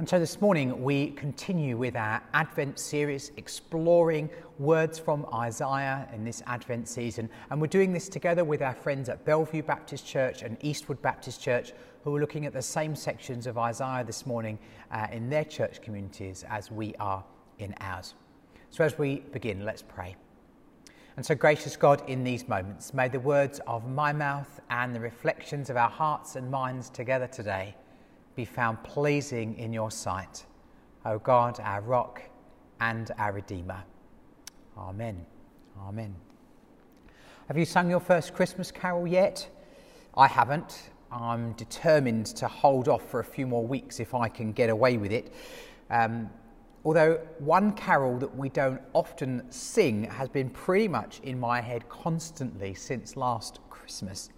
And so this morning we continue with our Advent series, exploring words from Isaiah in this Advent season. And we're doing this together with our friends at Bellevue Baptist Church and Eastwood Baptist Church, who are looking at the same sections of Isaiah this morning uh, in their church communities as we are in ours. So as we begin, let's pray. And so, gracious God, in these moments, may the words of my mouth and the reflections of our hearts and minds together today be found pleasing in your sight, O God, our rock and our Redeemer. Amen. Amen. Have you sung your first Christmas carol yet? I haven't. I'm determined to hold off for a few more weeks if I can get away with it. Um, although one carol that we don't often sing has been pretty much in my head constantly since last Christmas.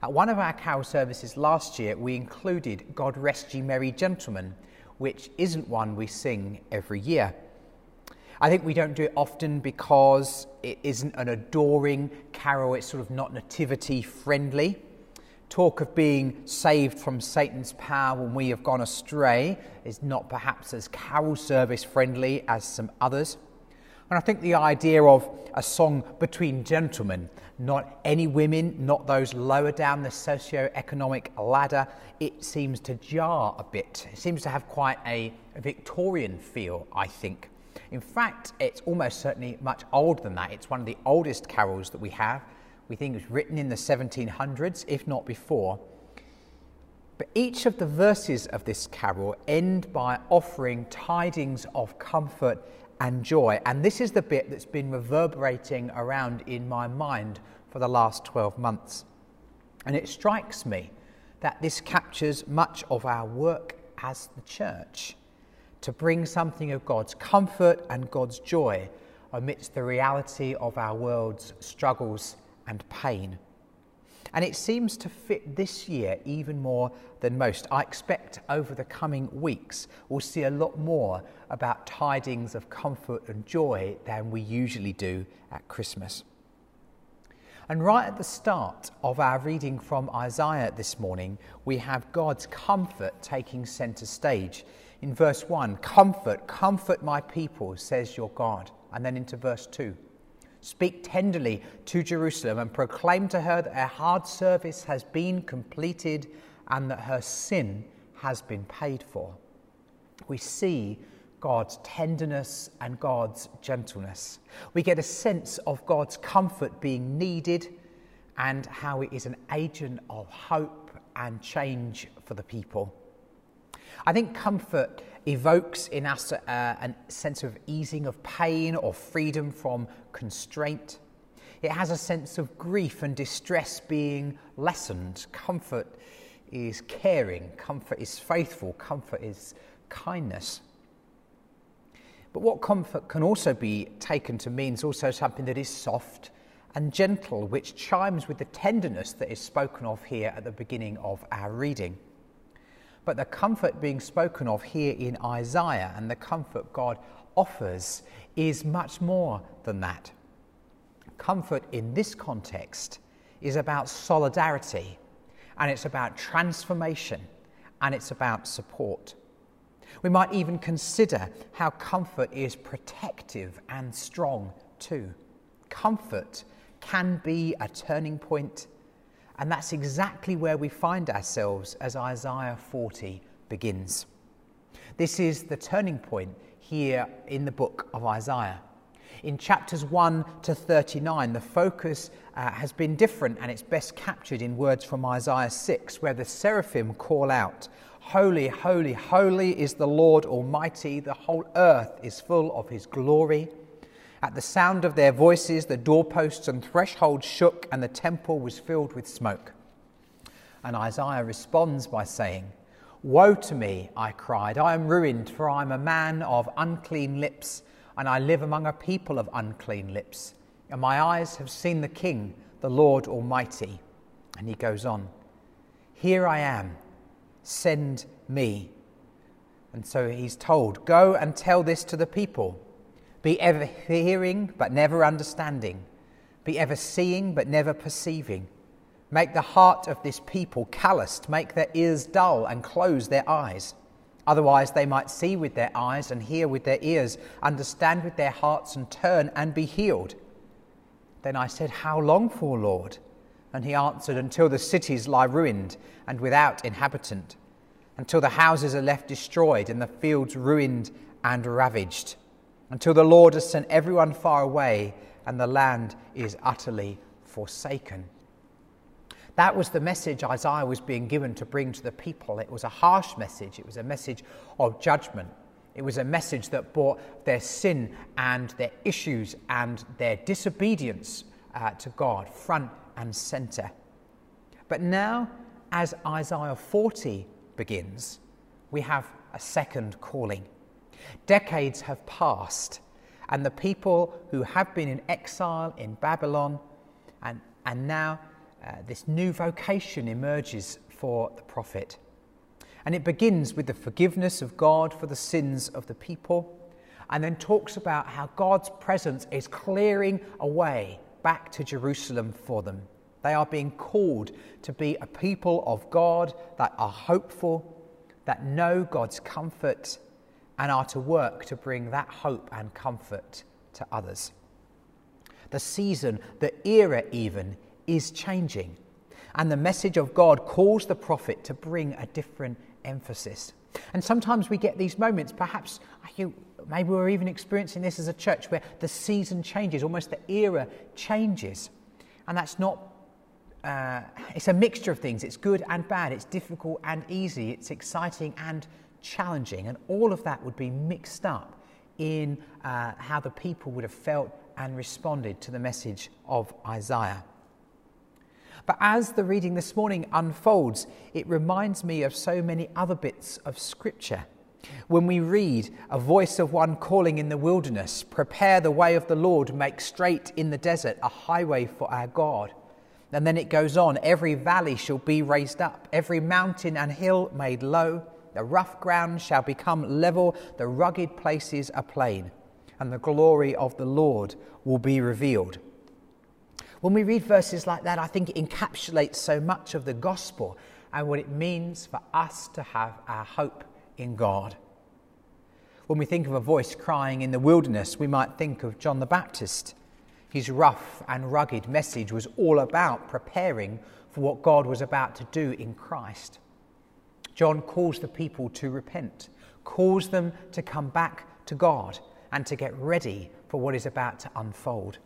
At one of our carol services last year, we included God Rest Ye Merry Gentlemen, which isn't one we sing every year. I think we don't do it often because it isn't an adoring carol, it's sort of not nativity friendly. Talk of being saved from Satan's power when we have gone astray is not perhaps as carol service friendly as some others. And I think the idea of a song between gentlemen, not any women, not those lower down the socio-economic ladder, it seems to jar a bit. It seems to have quite a Victorian feel, I think. In fact, it's almost certainly much older than that. It's one of the oldest carols that we have. We think it was written in the 1700s, if not before. But each of the verses of this carol end by offering tidings of comfort and joy. And this is the bit that's been reverberating around in my mind for the last 12 months. And it strikes me that this captures much of our work as the church to bring something of God's comfort and God's joy amidst the reality of our world's struggles and pain. And it seems to fit this year even more than most. I expect over the coming weeks we'll see a lot more about tidings of comfort and joy than we usually do at Christmas. And right at the start of our reading from Isaiah this morning, we have God's comfort taking centre stage. In verse 1, Comfort, comfort my people, says your God. And then into verse 2, Speak tenderly to Jerusalem and proclaim to her that her hard service has been completed and that her sin has been paid for. We see God's tenderness and God's gentleness. We get a sense of God's comfort being needed and how it is an agent of hope and change for the people. I think comfort evokes in us a sense of easing of pain or freedom from constraint. It has a sense of grief and distress being lessened. Comfort is caring, comfort is faithful, comfort is kindness. But what comfort can also be taken to mean is also something that is soft and gentle, which chimes with the tenderness that is spoken of here at the beginning of our reading. But the comfort being spoken of here in Isaiah and the comfort God offers is much more than that. Comfort in this context is about solidarity and it's about transformation and it's about support. We might even consider how comfort is protective and strong too. Comfort can be a turning point and that's exactly where we find ourselves as Isaiah 40 begins. This is the turning point here in the book of Isaiah. In chapters 1 to 39, the focus uh, has been different and it's best captured in words from Isaiah 6, where the seraphim call out, Holy, holy, holy is the Lord Almighty, the whole earth is full of his glory. At the sound of their voices, the doorposts and thresholds shook, and the temple was filled with smoke. And Isaiah responds by saying, Woe to me, I cried. I am ruined, for I am a man of unclean lips, and I live among a people of unclean lips. And my eyes have seen the King, the Lord Almighty. And he goes on, Here I am, send me. And so he's told, Go and tell this to the people. Be ever hearing, but never understanding. Be ever seeing, but never perceiving. Make the heart of this people calloused, make their ears dull, and close their eyes. Otherwise, they might see with their eyes and hear with their ears, understand with their hearts and turn and be healed. Then I said, How long for, Lord? And he answered, Until the cities lie ruined and without inhabitant, until the houses are left destroyed and the fields ruined and ravaged, until the Lord has sent everyone far away and the land is utterly forsaken. That was the message Isaiah was being given to bring to the people. It was a harsh message, it was a message of judgment. It was a message that brought their sin and their issues and their disobedience uh, to God front and centre. But now, as Isaiah 40 begins, we have a second calling. Decades have passed, and the people who have been in exile in Babylon and, and now uh, this new vocation emerges for the prophet. And it begins with the forgiveness of God for the sins of the people, and then talks about how God's presence is clearing a way back to Jerusalem for them. They are being called to be a people of God that are hopeful, that know God's comfort, and are to work to bring that hope and comfort to others. The season, the era even, is changing. And the message of God calls the prophet to bring a different emphasis. And sometimes we get these moments, perhaps maybe we're even experiencing this as a church, where the season changes, almost the era changes. And that's not, uh, it's a mixture of things. It's good and bad, it's difficult and easy, it's exciting and challenging. And all of that would be mixed up in uh, how the people would have felt and responded to the message of Isaiah. But as the reading this morning unfolds, it reminds me of so many other bits of Scripture. When we read, a voice of one calling in the wilderness, prepare the way of the Lord, make straight in the desert a highway for our God. And then it goes on every valley shall be raised up, every mountain and hill made low. The rough ground shall become level, the rugged places a plain, and the glory of the Lord will be revealed. When we read verses like that, I think it encapsulates so much of the gospel and what it means for us to have our hope in God. When we think of a voice crying in the wilderness, we might think of John the Baptist. His rough and rugged message was all about preparing for what God was about to do in Christ. John calls the people to repent, calls them to come back to God and to get ready for what is about to unfold.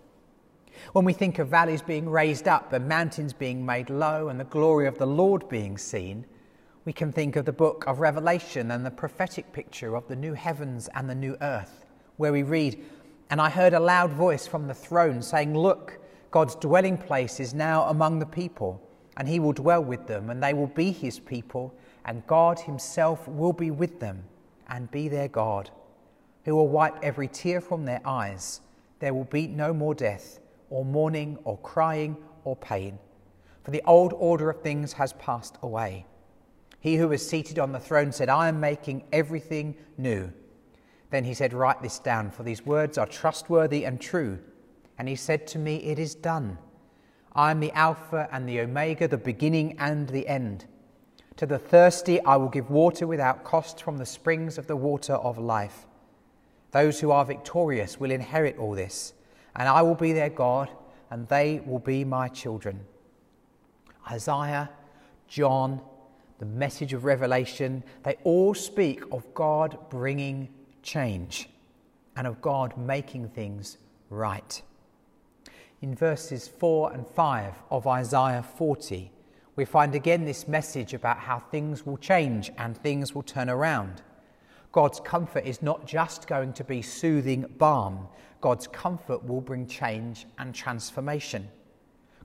When we think of valleys being raised up and mountains being made low and the glory of the Lord being seen, we can think of the book of Revelation and the prophetic picture of the new heavens and the new earth, where we read, And I heard a loud voice from the throne saying, Look, God's dwelling place is now among the people, and he will dwell with them, and they will be his people, and God himself will be with them and be their God, who will wipe every tear from their eyes. There will be no more death or mourning, or crying, or pain, for the old order of things has passed away. He who was seated on the throne said, I am making everything new. Then he said, Write this down, for these words are trustworthy and true. And he said to me, It is done. I am the Alpha and the Omega, the beginning and the end. To the thirsty, I will give water without cost from the springs of the water of life. Those who are victorious will inherit all this and I will be their God, and they will be my children. Isaiah, John, the message of Revelation, they all speak of God bringing change and of God making things right. In verses 4 and 5 of Isaiah 40, we find again this message about how things will change and things will turn around. God's comfort is not just going to be soothing balm, God's comfort will bring change and transformation.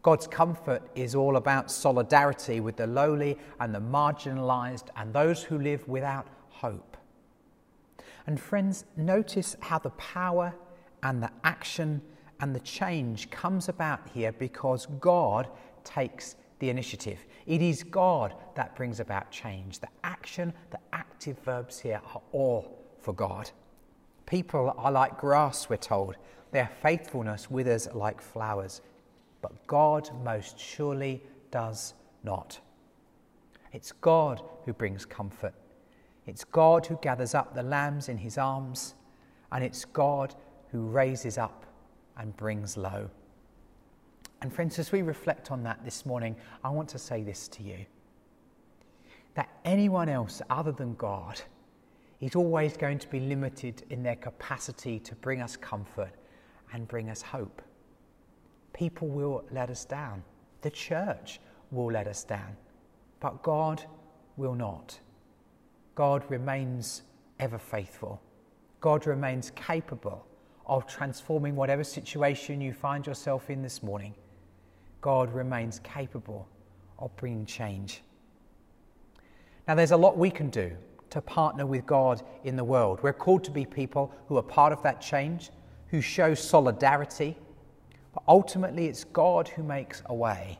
God's comfort is all about solidarity with the lowly and the marginalized and those who live without hope. And friends, notice how the power and the action and the change comes about here because God takes the initiative. It is God that brings about change. The action, the active verbs here are all for God. People are like grass, we're told. Their faithfulness withers like flowers. But God most surely does not. It's God who brings comfort. It's God who gathers up the lambs in his arms, and it's God who raises up and brings low. And friends, as we reflect on that this morning, I want to say this to you that anyone else other than God is always going to be limited in their capacity to bring us comfort and bring us hope. People will let us down, the church will let us down, but God will not. God remains ever faithful. God remains capable of transforming whatever situation you find yourself in this morning. God remains capable of bringing change. Now, there's a lot we can do to partner with God in the world. We're called to be people who are part of that change, who show solidarity. But ultimately, it's God who makes a way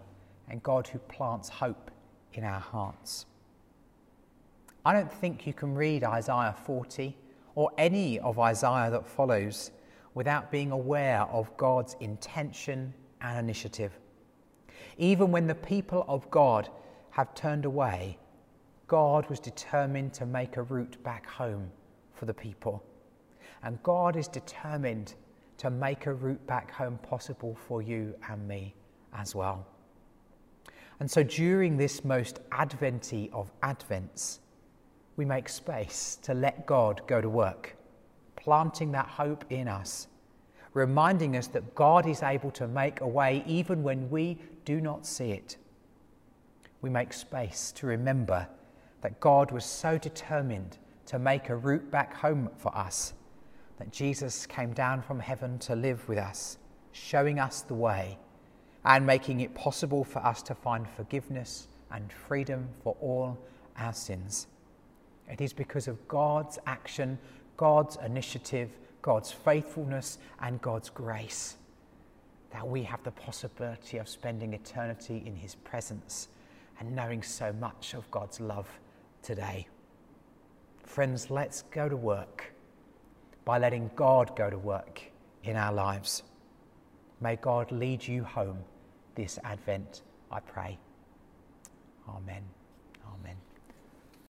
and God who plants hope in our hearts. I don't think you can read Isaiah 40 or any of Isaiah that follows without being aware of God's intention and initiative. Even when the people of God have turned away, God was determined to make a route back home for the people. And God is determined to make a route back home possible for you and me as well. And so during this most adventy of Advents, we make space to let God go to work, planting that hope in us, reminding us that God is able to make a way even when we do not see it. We make space to remember that God was so determined to make a route back home for us that Jesus came down from heaven to live with us, showing us the way and making it possible for us to find forgiveness and freedom for all our sins. It is because of God's action, God's initiative, God's faithfulness, and God's grace that we have the possibility of spending eternity in His presence and knowing so much of God's love today. Friends, let's go to work by letting God go to work in our lives. May God lead you home this Advent, I pray. Amen. Amen.